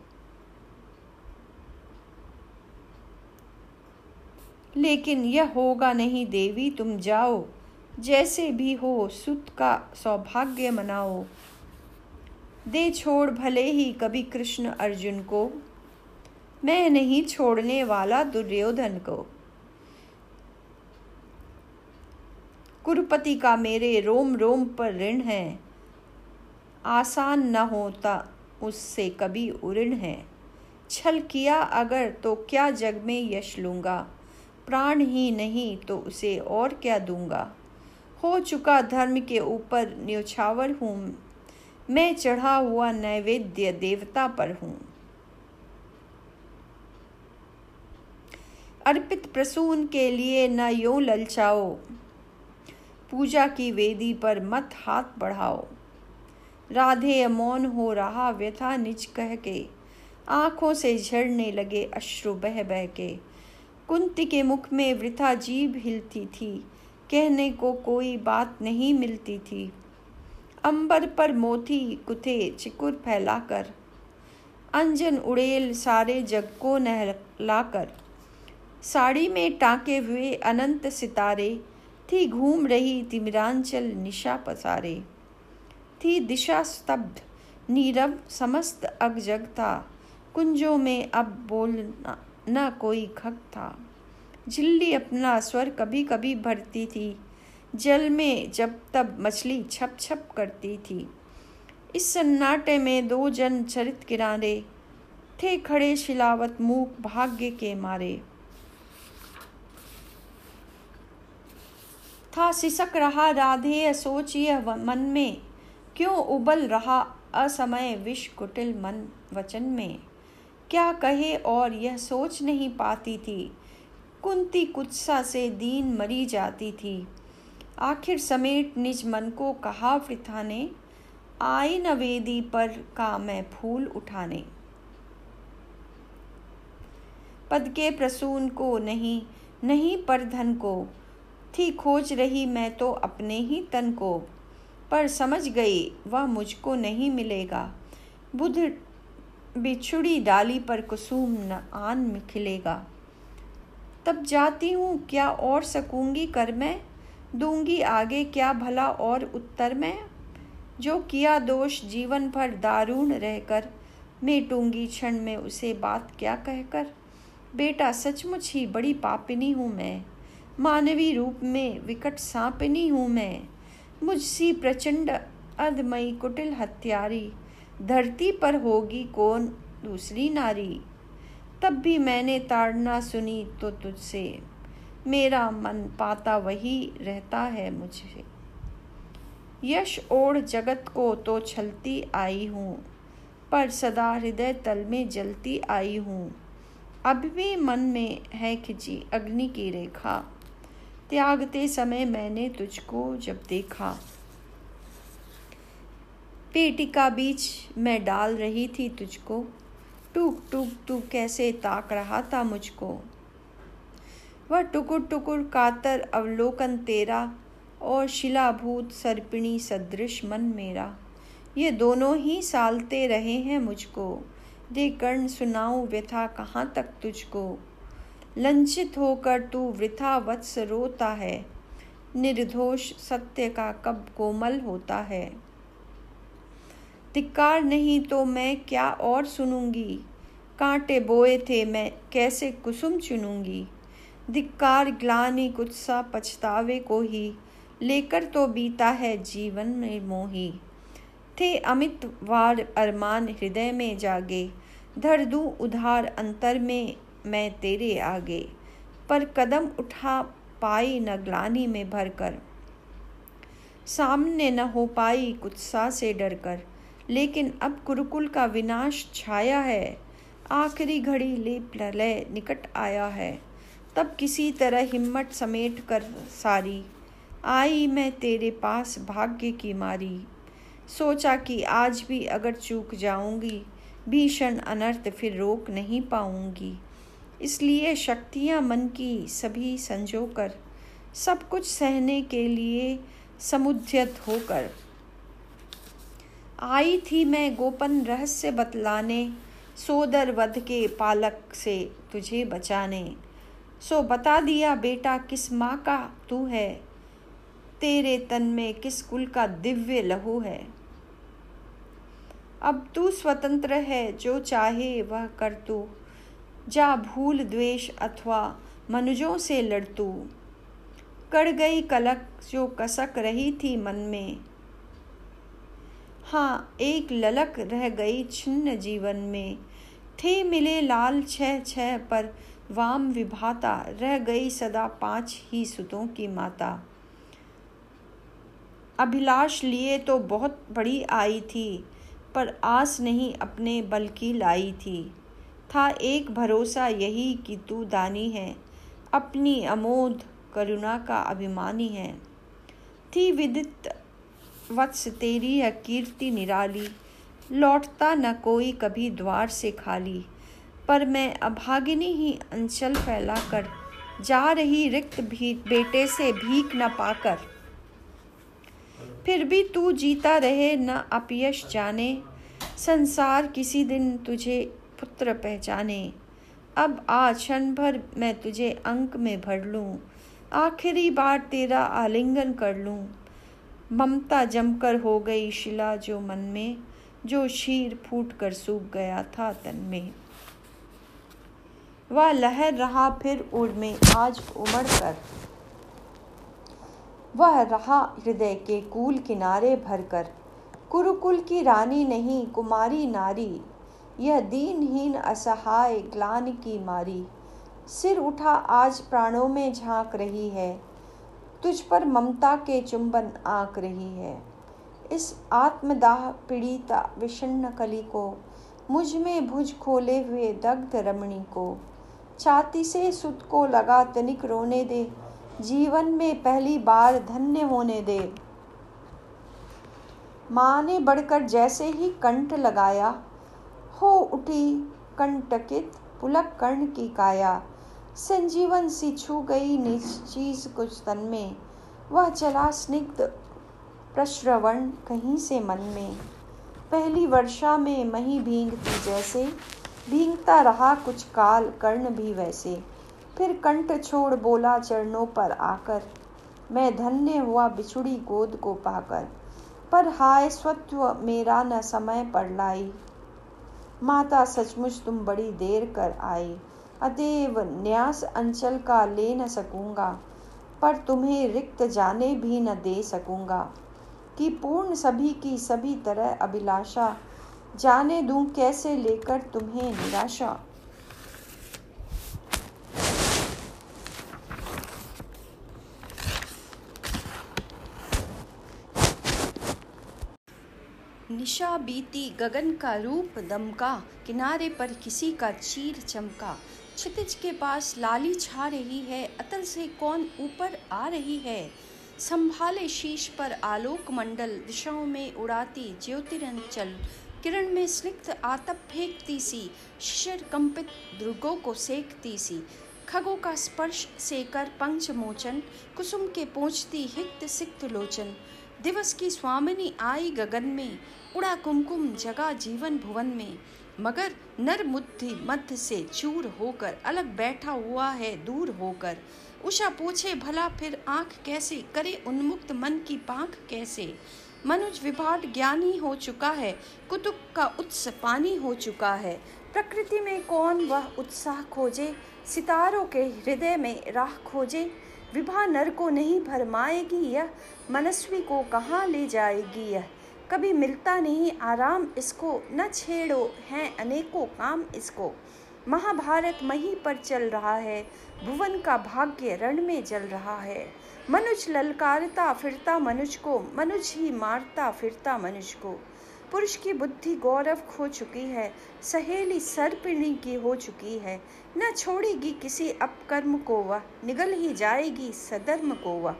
S1: लेकिन यह होगा नहीं देवी, तुम जाओ। जैसे भी हो, सुत का सौभाग्य मनाओ। दे छोड़ भले ही कभी कृष्ण अर्जुन को। मैं नहीं छोड़ने वाला दुर्योधन को। कुरुपति का मेरे रोम रोम पर ऋण है। आसान न होता उससे कभी उऋण है। छल किया अगर तो क्या जग में यश लूँगा। प्राण ही नहीं तो उसे और क्या दूँगा। हो चुका धर्म के ऊपर न्योछावर हूँ मैं चढ़ा हुआ नैवेद्य देवता पर हूँ। अर्पित प्रसून के लिए न यो ललचाओ। पूजा की वेदी पर मत हाथ बढ़ाओ। राधे मौन हो रहा व्यथा निज कह के, आँखों से झड़ने लगे अश्रु बह बह के। कुंती के मुख में वृथा जीभ हिलती थी, कहने को कोई बात नहीं मिलती थी। अंबर पर मोती कुथे चिकुर फैलाकर, अंजन उड़ेल सारे जग को नहलाकर। साड़ी में टाके हुए अनंत सितारे, थी घूम रही तिमिरांचल निशा पसारे। थी दिशा स्तब्ध, नीरव समस्त अग जग था। कुंजों में अब बोलना न कोई खग था। झिल्ली अपना स्वर कभी कभी भरती थी। जल में जब तब मछली छप छप करती थी। इस सन्नाटे में दो जन चरित किनारे थे खड़े शिलावत मूक भाग्य के मारे। था सिसक रहा राधे सोच यह मन में, क्यों उबल रहा असमय विष कुटिल मन वचन में। क्या कहे और यह सोच नहीं पाती थी, कुंती कुत्सा से दीन मरी जाती थी। आखिर समेट निज मन को कहा वृथा ने आई न वेदी पर का मैं फूल उठाने। पद के प्रसून को नहीं नहीं पर धन को। थी खोज रही मैं तो अपने ही तन को। पर समझ गई वह मुझको नहीं मिलेगा। बुध बिछुड़ी डाली पर कुसुम न आन खिलेगा तब जाती हूँ, क्या और सकूँगी कर मैं? दूँगी आगे क्या भला और उत्तर मैं? जो किया दोष जीवन भर दारुण रहकर, मेटूँगी क्षण में उसे बात क्या कहकर? बेटा, सचमुच ही बड़ी पापिनी हूँ मैं। मानवी रूप में विकट सांपिनी हूँ मैं। मुझसी प्रचंड अधमयी कुटिल हत्यारी, धरती पर होगी कौन दूसरी नारी? तब भी मैंने ताड़ना सुनी तो तुझसे। मेरा मन पाता वही रहता है मुझे। यश ओढ़ जगत को तो छलती आई हूँ, पर सदा हृदय तल में जलती आई हूँ। अब भी मन में है खिंची अग्नि की रेखा, त्यागते समय मैंने तुझको जब देखा। पेटिका बीच मैं डाल रही थी तुझको, टूक टूक तू कैसे ताक रहा था मुझको। वह टुकुर टुकुर कातर अवलोकन तेरा और शिलाभूत सर्पिणी सदृश मन मेरा। ये दोनों ही सालते रहे हैं मुझको। दे कर्ण सुनाऊं व्यथा कहाँ तक तुझको? लंचित होकर तू वृथा वत्स रोता है। निर्दोष सत्य का कब कोमल होता है। धिक्कार नहीं तो मैं क्या और सुनूँगी? कांटे बोए थे मैं कैसे कुसुम चुनूँगी? धिक्कार, ग्लानी कुछ सा पछतावे को ही लेकर तो बीता है जीवन में मोही। थे अमित वार अरमान हृदय में जागे, धर दू उधार अंतर में मैं तेरे आगे, पर कदम उठा पाई न ग्लानी में भरकर। सामने न हो पाई कुत्सा से डरकर, लेकिन अब कुरुकुल का विनाश छाया है, आखिरी घड़ी ले प्रलय निकट आया है। तब किसी तरह हिम्मत समेट कर सारी। आई मैं तेरे पास भाग्य की मारी। सोचा कि आज भी अगर चूक जाऊँगी, भीषण अनर्थ फिर रोक नहीं पाऊँगी। इसलिए शक्तियाँ मन की सभी संजोकर सब कुछ सहने के लिए समुद्यत होकर। आई थी मैं गोपन रहस्य बतलाने, सोदर वध के पालक से तुझे बचाने। सो बता दिया, बेटा, किस माँ का तू है? तेरे तन में किस कुल का दिव्य लहू है? अब तू स्वतंत्र है, जो चाहे वह कर तू। जा भूल, द्वेष अथवा मनुजों से लड़तू कड़ गई कलक जो कसक रही थी मन में। हाँ एक ललक रह गई छिन्न जीवन में। थे मिले लाल छह छह पर वाम विभाता रह गई सदा पाँच ही सुतों की माता। अभिलाष लिए तो बहुत बड़ी आई थी, पर आस नहीं अपने बल की लाई थी। था एक भरोसा यही कि तू दानी है, अपनी अमोद करुणा का अभिमानी है। थी विदित वत्स तेरी है कीर्ति निराली, लौटता न कोई कभी द्वार से खाली। पर मैं अभागिनी ही अंचल फैलाकर जा रही रिक्त भी बेटे से भीख न पाकर। फिर भी तू जीता रहे, न अपयश जाने। संसार किसी दिन तुझे पुत्र पहचाने। अब आ क्षण भर मैं तुझे अंक में भर लूँ। आखिरी बार तेरा आलिंगन कर लूँ। ममता जमकर हो गई शिला जो मन में, जो शीर फूट कर सूख गया था तन में। वह लहर रहा फिर उड़ में, आज उमड़ कर। वह रहा हृदय के कूल किनारे भरकर कुरुकुल की रानी नहीं, कुमारी नारी। यह दीनहीन असहाय ग्लान की मारी। सिर उठा आज प्राणों में झाँक रही है। तुझ पर ममता के चुंबन आंक रही है। इस आत्मदाह पीड़िता विषण्ण कली को, मुझमें भुज खोले हुए दग्ध रमणी को। छाती से सुत को लगा तनिक रोने दे। जीवन में पहली बार धन्य होने दे। माँ ने बढ़कर जैसे ही कंठ लगाया, हो उठी कंटकित पुलक कर्ण की काया। संजीवन सी छू गई चीज़ कुछ तन में। वह चला स्निग्ध प्रश्रवण कहीं से मन में। पहली वर्षा में मही भींगती जैसे भींगता रहा कुछ काल कर्ण भी वैसे। फिर कंठ छोड़ बोला चरणों पर आकर, मैं धन्य हुआ बिछुड़ी गोद को पाकर, पर हाय स्वत्व मेरा न समय पर लाई। माता सचमुच तुम बड़ी देर कर आई अदेव न्यास अंचल का ले न सकूँगा, पर तुम्हें रिक्त जाने भी न दे सकूँगा। कि पूर्ण सभी की सभी तरह अभिलाषा जाने दूँ कैसे लेकर तुम्हें निराशा? निशा बीती गगन का रूप दमका, किनारे पर किसी का चीर चमका। क्षितिज के पास लाली छा रही है, अतल से कौन ऊपर आ रही है? संभाले शीश पर आलोक मंडल, दिशाओं में उड़ाती ज्योतिरंचल। किरण में स्निग्ध आतप फेंकती सी, शिशिर कंपित दुर्गों को सेकती सी। खगों का स्पर्श सेकर पंच मोचन कुसुम के पहुँचती हिक्त सिक्त लोचन। दिवस की स्वामिनी आई गगन में, उड़ा कुमकुम जगा जीवन भुवन में। मगर नर मुद्धि मध्य से चूर होकर, अलग बैठा हुआ है दूर होकर। उषा पूछे, भला फिर आँख कैसे? करे उन्मुक्त मन की पांख कैसे? मनुज विभाट ज्ञानी हो चुका है कुतुब का उत्स पानी हो चुका है। प्रकृति में कौन वह उत्साह खोजे, सितारों के हृदय में राह खोजे। विभा नर को नहीं भरमाएगी यह, मनस्वी को कहाँ ले जाएगी यह? कभी मिलता नहीं, आराम इसको, न छेड़ो, हैं अनेकों काम इसको। महाभारत मही पर चल रहा है, भुवन का भाग्य रण में जल रहा है। मनुज ललकारता फिरता मनुज को, मनुज ही मारता फिरता मनुज को। पुरुष की बुद्धि गौरव खो चुकी है, सहेली सर्पिणी की हो चुकी है। न छोड़ेगी किसी अपकर्म को वह, निगल ही जाएगी सदर्म को वह।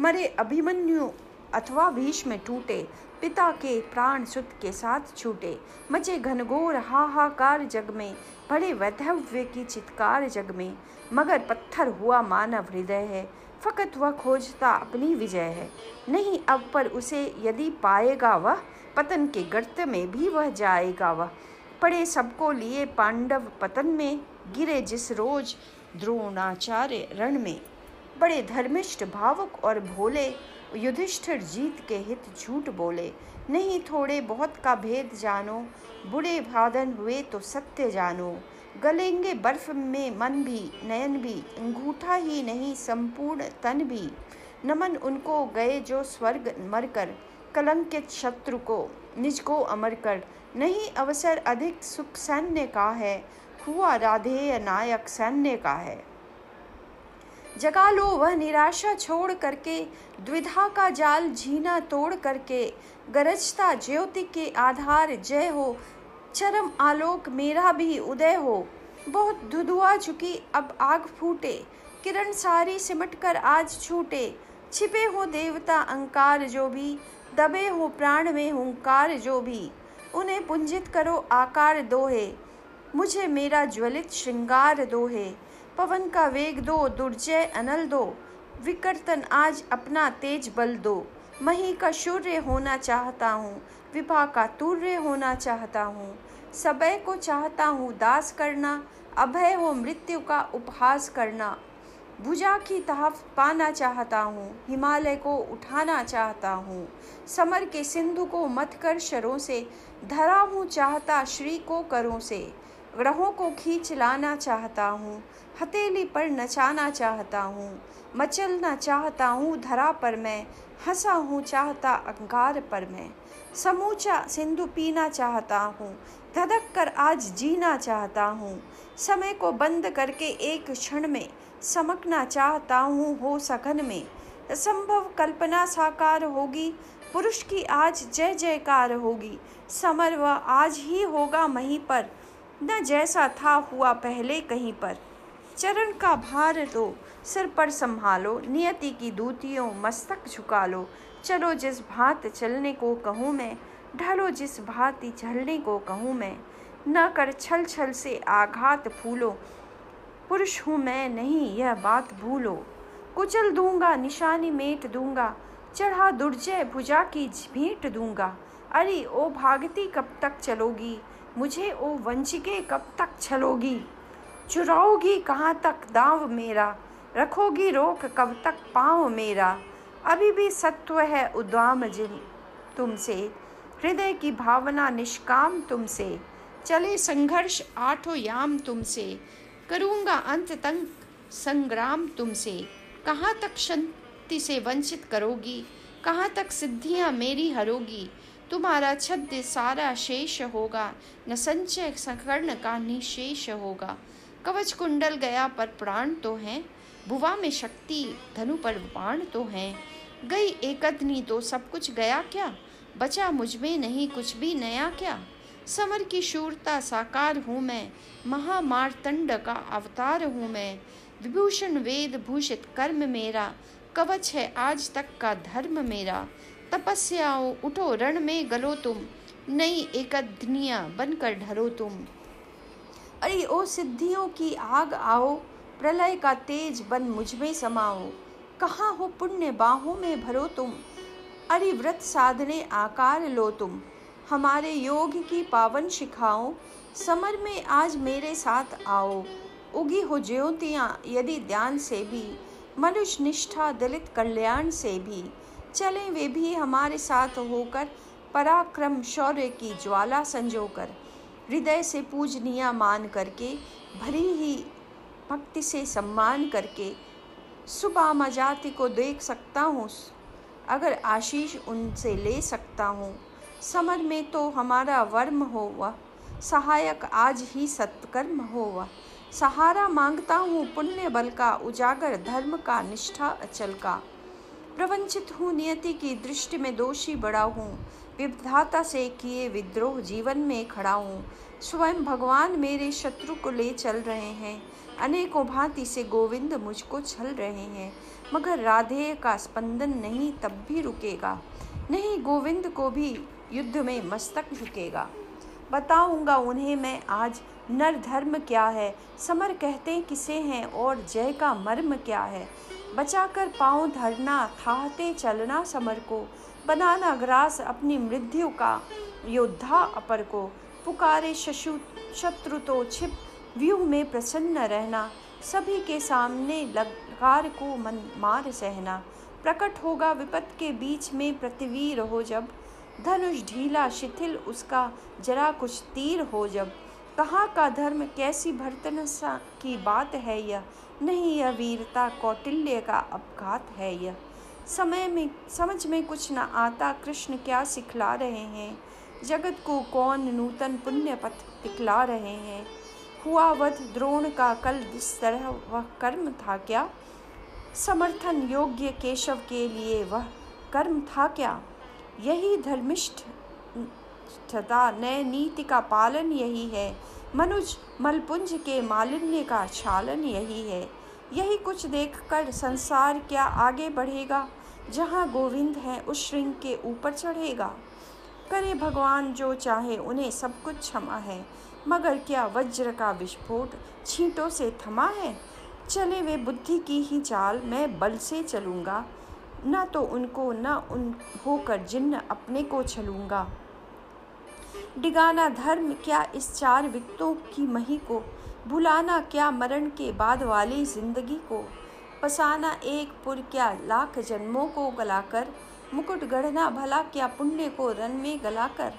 S1: मरे अभिमन्यु अथवा भीष में टूटे, पिता के प्राण सुत के साथ छूटे। मचे घनघोर हाहाकार जग में बड़े वैधव्य की चित्कार जग में। मगर पत्थर हुआ मानव हृदय है फकत वह खोजता अपनी विजय है। नहीं, अब पर उसे यदि पाएगा वह, पतन के गर्त में भी वह जाएगा वह। पड़े सबको लिए पांडव पतन में, गिरे जिस रोज द्रोणाचार्य रण में। बड़े धर्मिष्ठ भावुक और भोले, युधिष्ठिर जीत के हित झूठ बोले। नहीं, थोड़े बहुत का भेद जानो, बुरे भादन हुए तो सत्य जानो। गलेंगे बर्फ़ में मन भी, नयन भी, अंगूठा ही नहीं, संपूर्ण तन भी। नमन उनको गए जो स्वर्ग मर मरकर कलंकित शत्रु को, निज को अमर कर। नहीं अवसर अधिक सुख सैन्य का है, हुआ राधेय नायक सैन्य का है। जगा लो वह निराशा छोड़ करके, द्विधा का जाल झीना तोड़ करके, गरजता ज्योति के आधार जय हो चरम आलोक मेरा भी उदय हो। बहुत धुधुआ चुकी अब आग फूटे। किरण सारी सिमट कर आज छूटे। छिपे हो देवता अंकार जो भी, दबे हो प्राण में हुंकार जो भी। उन्हें पुंजित करो आकार दोहे। मुझे मेरा ज्वलित श्रृंगार दोहे। पवन का वेग दो, दुर्जय अनल दो। विकर्तन आज अपना तेज बल दो। मही का शूर्य होना चाहता हूँ, विभा का तूर्य होना चाहता हूँ। सबय को चाहता हूँ दास करना, अभय हो मृत्यु का उपहास करना। भुजा की तहफ पाना चाहता हूँ, हिमालय को उठाना चाहता हूँ। समर के सिंधु को मत कर शरों से, धरा हूँ चाहता श्री को करों से। ग्रहों को खींच लाना चाहता हूँ, हथेली पर नचाना चाहता हूँ। मचलना चाहता हूँ धरा पर मैं, हंसा हूँ चाहता अंगार पर मैं। समूचा सिंधु पीना चाहता हूँ धधक कर आज जीना चाहता हूँ। समय को बंद करके एक क्षण में समकना चाहता हूँ हो सघन में। असंभव कल्पना साकार होगी, पुरुष की आज जय जयकार होगी। समर वह आज ही होगा मही पर, न जैसा था हुआ पहले कहीं पर। चरण का भार दो सिर पर संभालो, नियति की दूतियों मस्तक झुका लो चलो जिस भात चलने को कहूँ मैं, ढलो जिस भांति झलने को कहूँ मैं। न कर छल छल से आघात फूलो, पुरुष हूँ मैं नहीं, यह बात भूलो। कुचल दूँगा, निशानी मेट दूँगा, चढ़ा दुर्जय भुजा की भेंट दूँगा। अरे ओ भागती कब तक चलोगी, मुझे ओ वंचिके कब तक छलोगी चुराओगी कहाँ तक दाव मेरा? रखोगी रोक कब तक पाँव मेरा? अभी भी सत्व है उद्वाम जिन तुमसे। हृदय की भावना निष्काम तुमसे। चले संघर्ष, आठो याम तुमसे। करूँगा अंत तक संग्राम तुमसे। कहाँ तक शांति से वंचित करोगी? कहाँ तक सिद्धियाँ मेरी हरोगी? तुम्हारा छद्य सारा शेष होगा। न संचय सकर्ण का निशेष होगा। कवच कुंडल गया पर प्राण तो है, बुवा में शक्ति धनु पर बाण तो है। गई एकदनी तो सब कुछ गया क्या? बचा मुझमें नहीं कुछ भी नया क्या? समर की शूरता साकार हूँ मैं, महामारतंड का अवतार हूँ मैं। विभूषण वेद भूषित कर्म मेरा, कवच है आज तक का धर्म मेरा। तपस्याओ उठो, रण में गलो तुम, नई एकधनिया बनकर ढरो तुम। अरे, ओ सिद्धियों की आग आओ, प्रलय का तेज बन मुझमें समाओ। कहाँ हो पुण्य बाहों में भरो तुम? अरे, व्रत साधने आकार लो तुम। हमारे योग की पावन शिखाओ, समर में आज मेरे साथ आओ। उगी हो ज्योतियाँ, यदि ध्यान से भी, मनुष्य निष्ठा दलित कल्याण से भी। चलें वे भी हमारे साथ होकर, पराक्रम शौर्य की ज्वाला संजोकर। हृदय से पूजनीय मान करके, भरी ही भक्ति से सम्मान करके सुबह जाति को देख सकता हूँ। अगर आशीष उनसे ले सकता हूँ। समर में तो हमारा वर्म हो वह सहायक आज ही सत्कर्म हो वह सहारा माँगता हूँ पुण्य बल का, उजागर धर्म का, निष्ठा अचल का। प्रवंचित हूँ नियति की दृष्टि में दोषी बड़ा हूँ। विधाता से किए विद्रोह जीवन में खड़ा हूँ। स्वयं भगवान मेरे शत्रु को ले चल रहे हैं। अनेकों भांति से गोविंद मुझको छल रहे हैं। मगर राधे का स्पंदन नहीं तब भी रुकेगा। नहीं, गोविंद को भी युद्ध में मस्तक झुकेगा। बताऊँगा उन्हें मैं आज, नर धर्म क्या है? समर कहते किसे हैं और जय का मर्म क्या है? बचाकर पाँव धरना, थाहते चलना समर को। बनाना ग्रास अपनी मृत्यु का योद्धा अपर को। पुकारे शशु, शत्रु तो छिप, व्यूह में प्रसन्न रहना, सभी के सामने लकार को मन मार सहना। प्रकट होगा विपत के बीच में प्रतिवीर हो जब, धनुष ढीला शिथिल उसका जरा कुछ तीर हो जब। कहाँ का धर्म, कैसी भर्तन की बात है यह? नहीं यह वीरता कौटिल्य का अपघात है यह। समय में, समझ में कुछ न आता कृष्ण क्या सिखला रहे हैं? जगत को कौन नूतन पुण्य पथ दिखला रहे हैं? हुआ वध द्रोण का कल जिस तरह वह कर्म था क्या? समर्थन योग्य केशव के लिए वह कर्म था क्या? यही धर्मिष्ठता नए नीति का पालन यही है। मनुज मलपुंज के मालिन्य का छालन यही है। यही कुछ देखकर संसार क्या आगे बढ़ेगा? जहाँ गोविंद है, उस श्रृंग के ऊपर चढ़ेगा। करे भगवान जो चाहे, उन्हें सब कुछ क्षमा है। मगर क्या वज्र का विस्फोट छींटों से थमा है? चले वे बुद्धि की ही चाल, मैं बल से चलूँगा। न तो उनको, न उन होकर जिन्न अपने को छलूँगा। डिगाना धर्म क्या इस चार वित्तों की मही को भुलाना क्या मरण के बाद वाली ज़िंदगी को? पसाना एक पुर क्या लाख जन्मों को गलाकर? मुकुट गढ़ना भला क्या पुण्य को रन में गलाकर?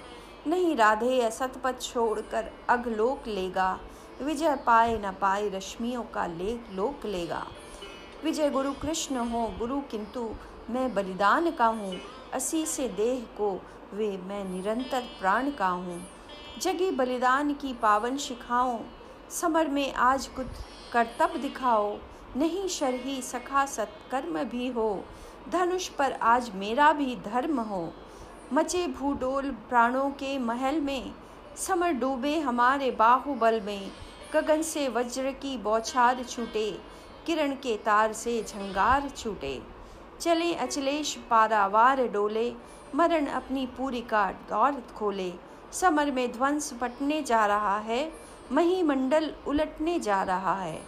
S1: नहीं राधे सतपथ छोड़कर अघलोक लेगा। विजय पाए न पाए रश्मियों का ले लोक लेगा। विजय गुरु कृष्ण हो, गुरु किंतु मैं बलिदान का हूँ। असी से देह को वे मैं निरंतर प्राण का हूँ। जगी बलिदान की पावन शिखाओ समर में आज कुछ कर्तव्य दिखाओ, नहीं शरही सखा सत्कर्म भी हो। धनुष पर आज मेरा भी धर्म हो। मचे भूडोल प्राणों के महल में, समर डूबे हमारे बाहुबल में। गगन से वज्र की बौछार छूटे, किरण के तार से झंगार छूटे। चले अचलेश पारावार डोले, मरण अपनी पूरी का दौर खोले। समर में ध्वंस पटने जा रहा है महीमंडल उलटने जा रहा है।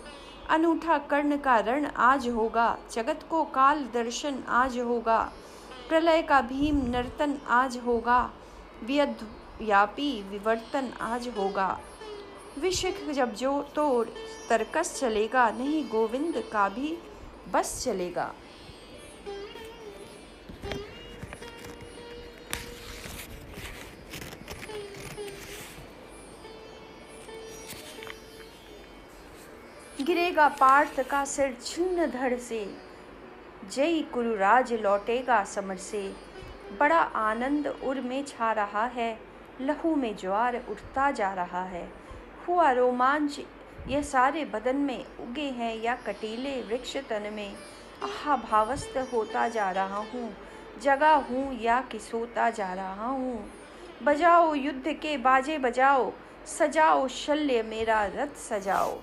S1: अनूठा कर्ण का रण आज होगा, जगत को काल दर्शन आज होगा, प्रलय का भीम नर्तन आज होगा, व्यध व्यापी विवर्तन आज होगा। विशिख जब जो तोड़, तरकस चलेगा, नहीं गोविंद का भी बस चलेगा। गिरेगा पार्थ का सिर छिन्न धड़ से। जय कुरुराज लौटेगा समर से। बड़ा आनंद उर में छा रहा है, लहू में ज्वार उठता जा रहा है। हुआ रोमांच, यह सारे बदन में उगे हैं या कटीले वृक्ष तन में। आहा भावस्त होता जा रहा हूँ, जगा हूँ या किसोता जा रहा हूँ। बजाओ युद्ध के बाजे बजाओ, सजाओ शल्य मेरा रथ सजाओ।